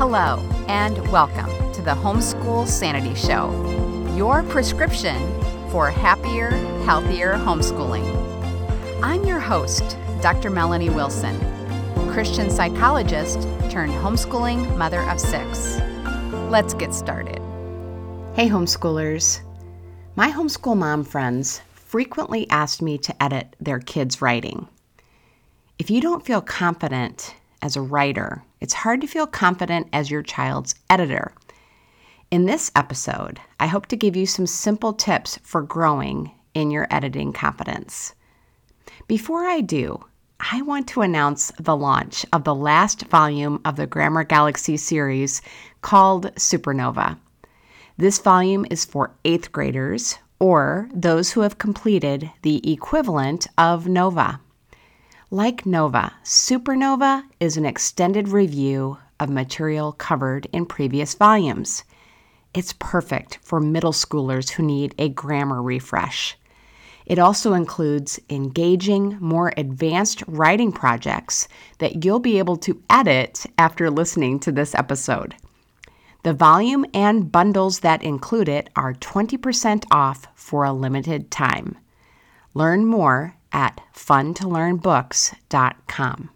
Hello, and welcome to the Homeschool Sanity Show, your prescription for happier, healthier homeschooling. I'm your host, Dr. Melanie Wilson, Christian psychologist turned homeschooling mother of six. Let's get started. Hey, homeschoolers. My homeschool mom friends frequently ask me to edit their kids' writing. If you don't feel confident as a writer, it's hard to feel confident as your child's editor. In this episode, I hope to give you some simple tips for growing in your editing confidence. Before I do, I want to announce the launch of the last volume of the Grammar Galaxy series called Supernova. This volume is for eighth graders or those who have completed the equivalent of Nova. Like Nova, Supernova is an extended review of material covered in previous volumes. It's perfect for middle schoolers who need a grammar refresh. It also includes engaging, more advanced writing projects that you'll be able to edit after listening to this episode. The volume and bundles that include it are 20% off for a limited time. Learn more at funtolearnbooks.com.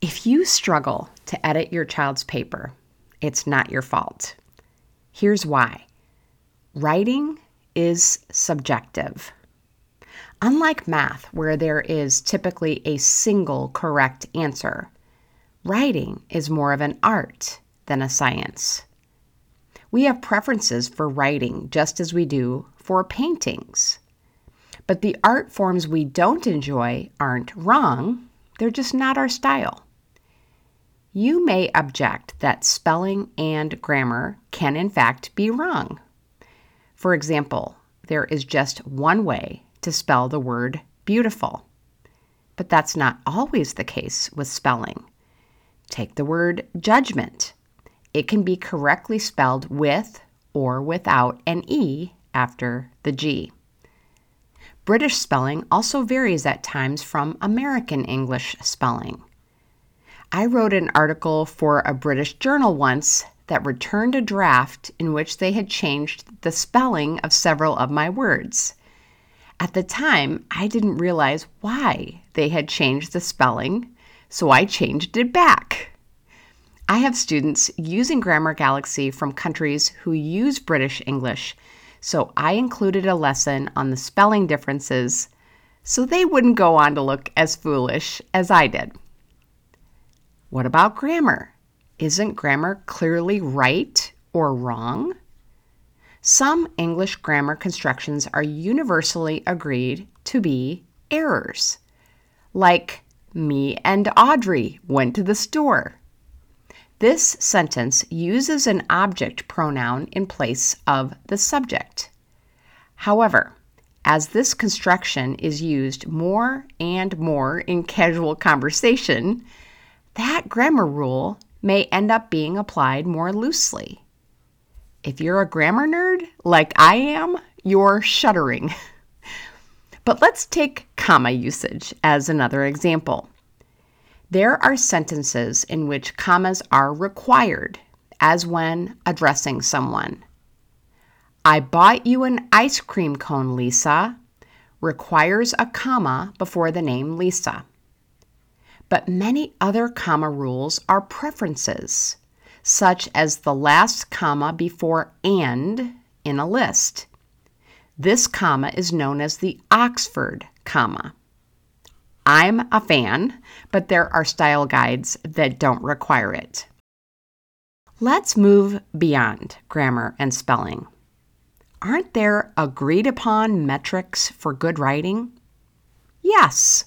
If you struggle to edit your child's paper, it's not your fault. Here's why writing is subjective. Unlike math, where there is typically a single correct answer, writing is more of an art than a science. We have preferences for writing just as we do for paintings. But the art forms we don't enjoy aren't wrong, they're just not our style. You may object that spelling and grammar can, in fact, be wrong. For example, there is just one way to spell the word beautiful. But that's not always the case with spelling. Take the word judgment. It can be correctly spelled with or without an E after the G. British spelling also varies at times from American English spelling. I wrote an article for a British journal once that returned a draft in which they had changed the spelling of several of my words. At the time, I didn't realize why they had changed the spelling, so I changed it back. I have students using Grammar Galaxy from countries who use British English, so I included a lesson on the spelling differences so they wouldn't go on to look as foolish as I did. What about grammar? Isn't grammar clearly right or wrong? Some English grammar constructions are universally agreed to be errors, like, me and Audrey went to the store. This sentence uses an object pronoun in place of the subject. However, as this construction is used more and more in casual conversation, that grammar rule may end up being applied more loosely. If you're a grammar nerd like I am, you're shuddering. but let's take comma usage as another example. There are sentences in which commas are required, as when addressing someone. I bought you an ice cream cone, Lisa, requires a comma before the name Lisa. But many other comma rules are preferences, such as the last comma before and in a list. This comma is known as the Oxford comma. I'm a fan, but there are style guides that don't require it. Let's move beyond grammar and spelling. Aren't there agreed upon metrics for good writing? Yes.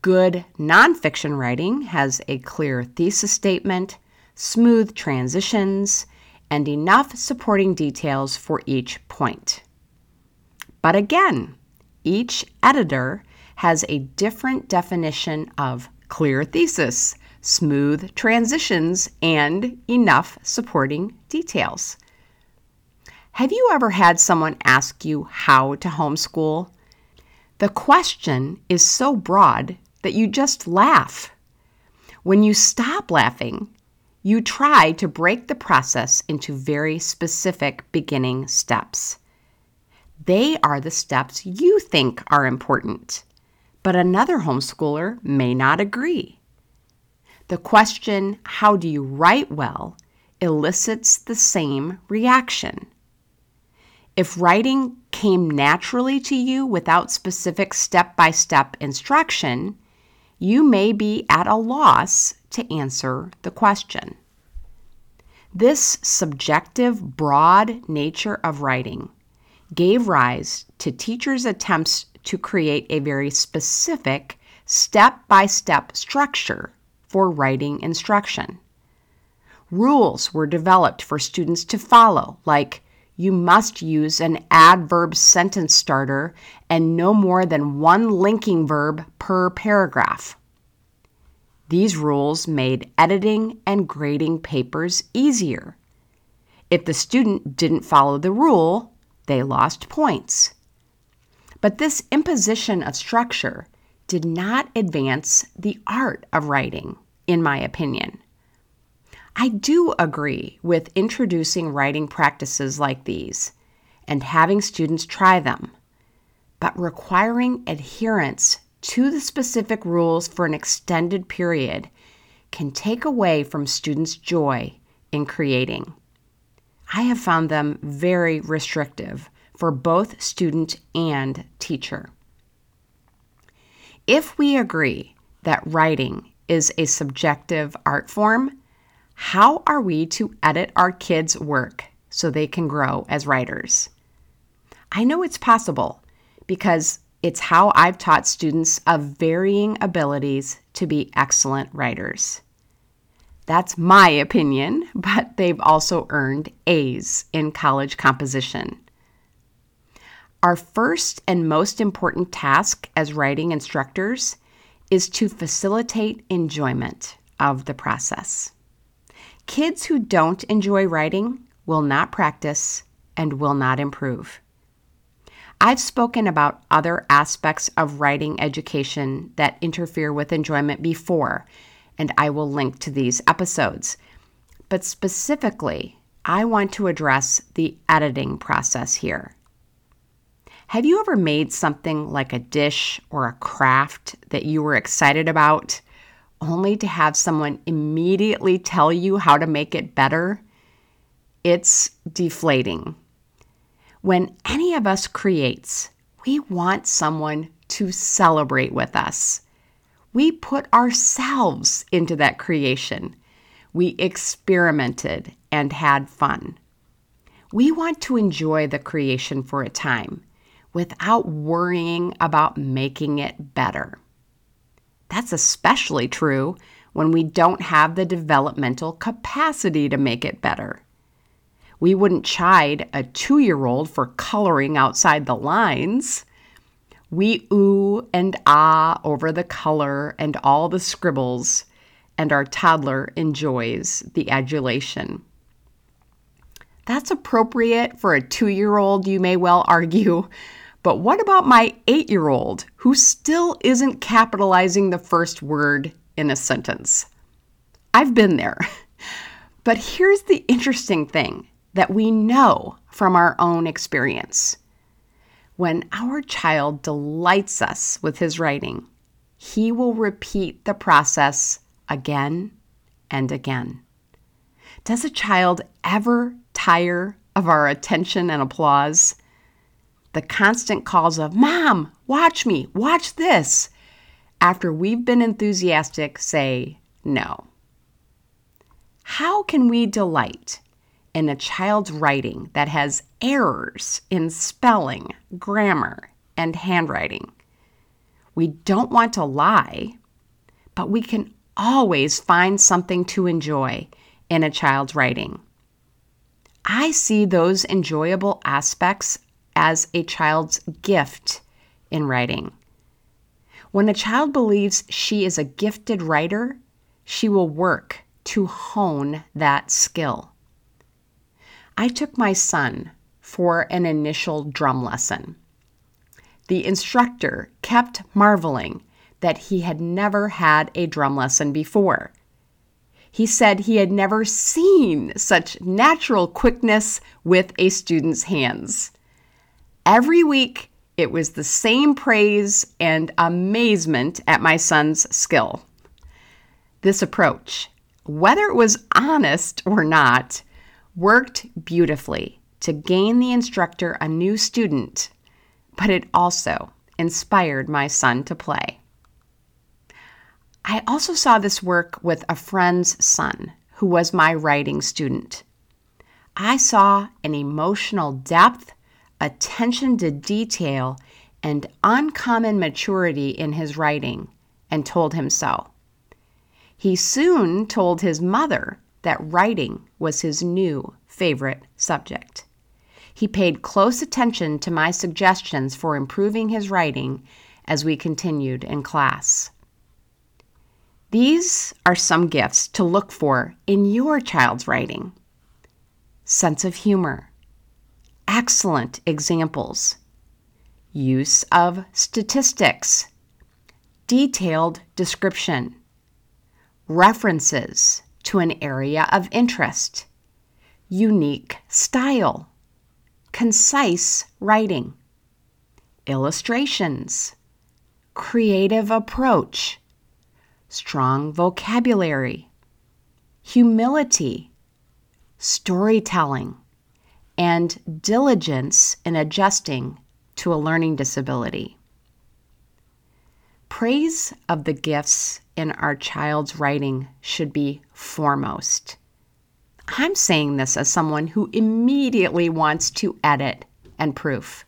Good nonfiction writing has a clear thesis statement, smooth transitions, and enough supporting details for each point. But again, each editor has a different definition of clear thesis, smooth transitions, and enough supporting details. Have you ever had someone ask you how to homeschool? The question is so broad that you just laugh. When you stop laughing, you try to break the process into very specific beginning steps. They are the steps you think are important, but another homeschooler may not agree. The question, How do you write well? elicits the same reaction. If writing came naturally to you without specific step by step instruction, you may be at a loss to answer the question. This subjective, broad nature of writing gave rise to teachers' attempts to create a very specific step by step structure for writing instruction. Rules were developed for students to follow, like you must use an adverb sentence starter and no more than one linking verb per paragraph. These rules made editing and grading papers easier. If the student didn't follow the rule, they lost points. But this imposition of structure did not advance the art of writing, in my opinion. I do agree with introducing writing practices like these and having students try them, but requiring adherence to the specific rules for an extended period can take away from students' joy in creating. I have found them very restrictive for both student and teacher. If we agree that writing is a subjective art form, how are we to edit our kids' work so they can grow as writers? I know it's possible because it's how I've taught students of varying abilities to be excellent writers. That's my opinion, but they've also earned A's in college composition. Our first and most important task as writing instructors is to facilitate enjoyment of the process. Kids who don't enjoy writing will not practice and will not improve. I've spoken about other aspects of writing education that interfere with enjoyment before, and I will link to these episodes. But specifically, I want to address the editing process here. Have you ever made something like a dish or a craft that you were excited about only to have someone immediately tell you how to make it better, it's deflating. When any of us creates, we want someone to celebrate with us. We put ourselves into that creation. We experimented and had fun. We want to enjoy the creation for a time without worrying about making it better. That's especially true when we don't have the developmental capacity to make it better. We wouldn't chide a two year old for coloring outside the lines. We ooh and ah over the color and all the scribbles, and our toddler enjoys the adulation. That's appropriate for a two year old, you may well argue, but what about my eight year old who still isn't capitalizing the first word in a sentence? I've been there. But here's the interesting thing that we know from our own experience. When our child delights us with his writing, he will repeat the process again and again. Does a child ever tire of our attention and applause? the constant calls of, Mom, watch me, watch this, after we've been enthusiastic, say no. How can we delight in a child's writing that has errors in spelling, grammar, and handwriting? We don't want to lie, but we can always find something to enjoy in a child's writing. I see those enjoyable aspects as a child's gift in writing. When a child believes she is a gifted writer, she will work to hone that skill. I took my son for an initial drum lesson. The instructor kept marveling that he had never had a drum lesson before He said he had never seen such natural quickness with a student's hands. Every week, it was the same praise and amazement at my son's skill. This approach, whether it was honest or not, worked beautifully to gain the instructor a new student, but it also inspired my son to play. I also saw this work with a friend's son who was my writing student. I saw an emotional depth, attention to detail, and uncommon maturity in his writing and told him so. He soon told his mother that writing was his new favorite subject. He paid close attention to my suggestions for improving his writing as we continued in class. These are some gifts to look for in your child's writing. Sense of humor, excellent examples, use of statistics, detailed description, references to an area of interest, unique style, concise writing, illustrations, creative approach, strong vocabulary, humility, storytelling, and diligence in adjusting to a learning disability. Praise of the gifts in our child's writing should be foremost. I'm saying this as someone who immediately wants to edit and proof.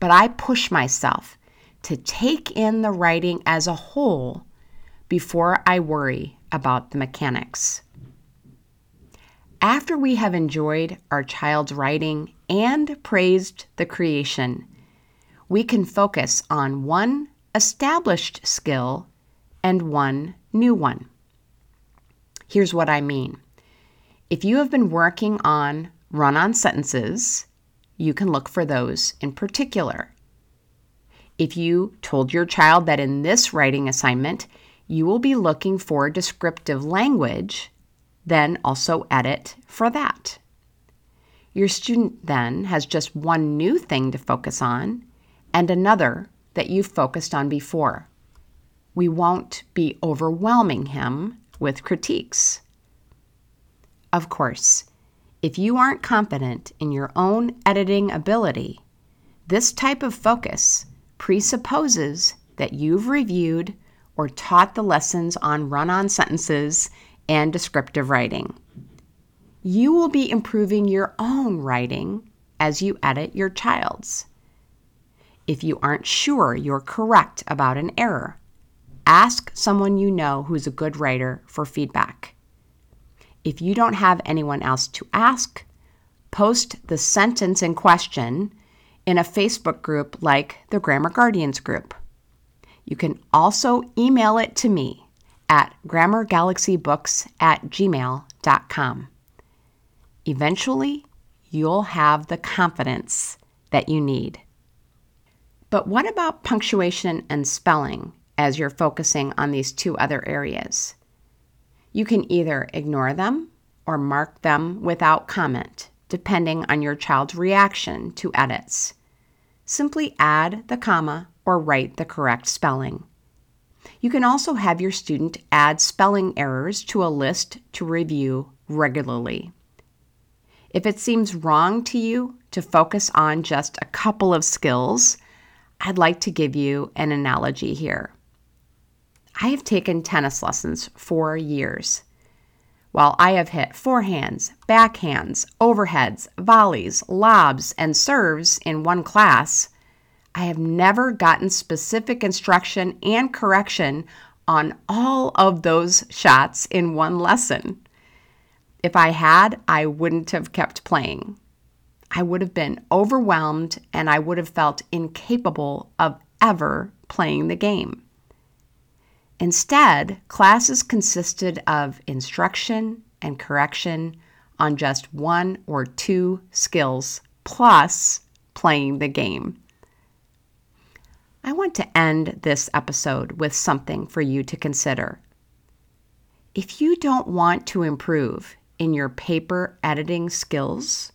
But I push myself to take in the writing as a whole before I worry about the mechanics. After we have enjoyed our child's writing and praised the creation, we can focus on one established skill and one new one. Here's what I mean if you have been working on run on sentences, you can look for those in particular. If you told your child that in this writing assignment you will be looking for descriptive language, then also edit for that. Your student then has just one new thing to focus on and another that you've focused on before. We won't be overwhelming him with critiques. Of course, if you aren't confident in your own editing ability, this type of focus presupposes that you've reviewed or taught the lessons on run on sentences and descriptive writing. You will be improving your own writing as you edit your child's. If you aren't sure you're correct about an error, ask someone you know who's a good writer for feedback. If you don't have anyone else to ask, post the sentence in question in a Facebook group like the Grammar Guardians group. You can also email it to me at grammargalaxybooks at gmail.com. Eventually, you'll have the confidence that you need. But what about punctuation and spelling as you're focusing on these two other areas? You can either ignore them or mark them without comment, depending on your child's reaction to edits. Simply add the comma or write the correct spelling. You can also have your student add spelling errors to a list to review regularly. If it seems wrong to you to focus on just a couple of skills, I'd like to give you an analogy here. I have taken tennis lessons for years. While I have hit forehands, backhands, overheads, volleys, lobs, and serves in one class, I have never gotten specific instruction and correction on all of those shots in one lesson. If I had, I wouldn't have kept playing. I would have been overwhelmed and I would have felt incapable of ever playing the game. Instead, classes consisted of instruction and correction on just one or two skills, plus playing the game. I want to end this episode with something for you to consider. If you don't want to improve in your paper editing skills,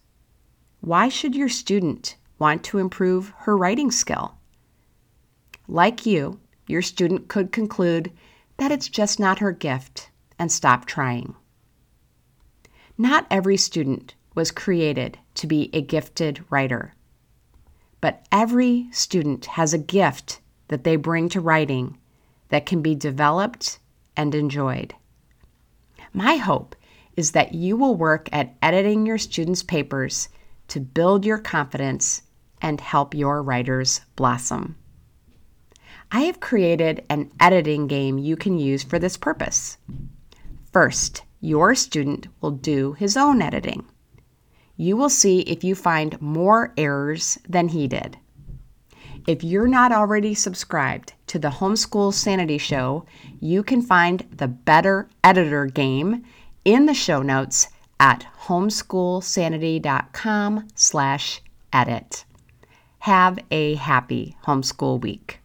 why should your student want to improve her writing skill? Like you, your student could conclude that it's just not her gift and stop trying. Not every student was created to be a gifted writer, but every student has a gift that they bring to writing that can be developed and enjoyed. My hope is that you will work at editing your students' papers to build your confidence and help your writers blossom. I have created an editing game you can use for this purpose. First, your student will do his own editing. You will see if you find more errors than he did. If you're not already subscribed to the Homeschool Sanity Show, you can find the Better Editor game in the show notes at homeschoolsanity.com slash edit. Have a happy homeschool week.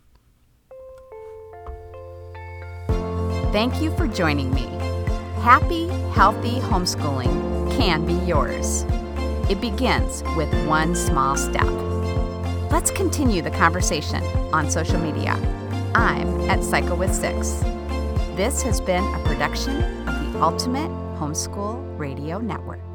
Thank you for joining me. Happy, healthy homeschooling can be yours. It begins with one small step. Let's continue the conversation on social media. I'm at Psycho with Six. This has been a production of the Ultimate Homeschool Radio Network.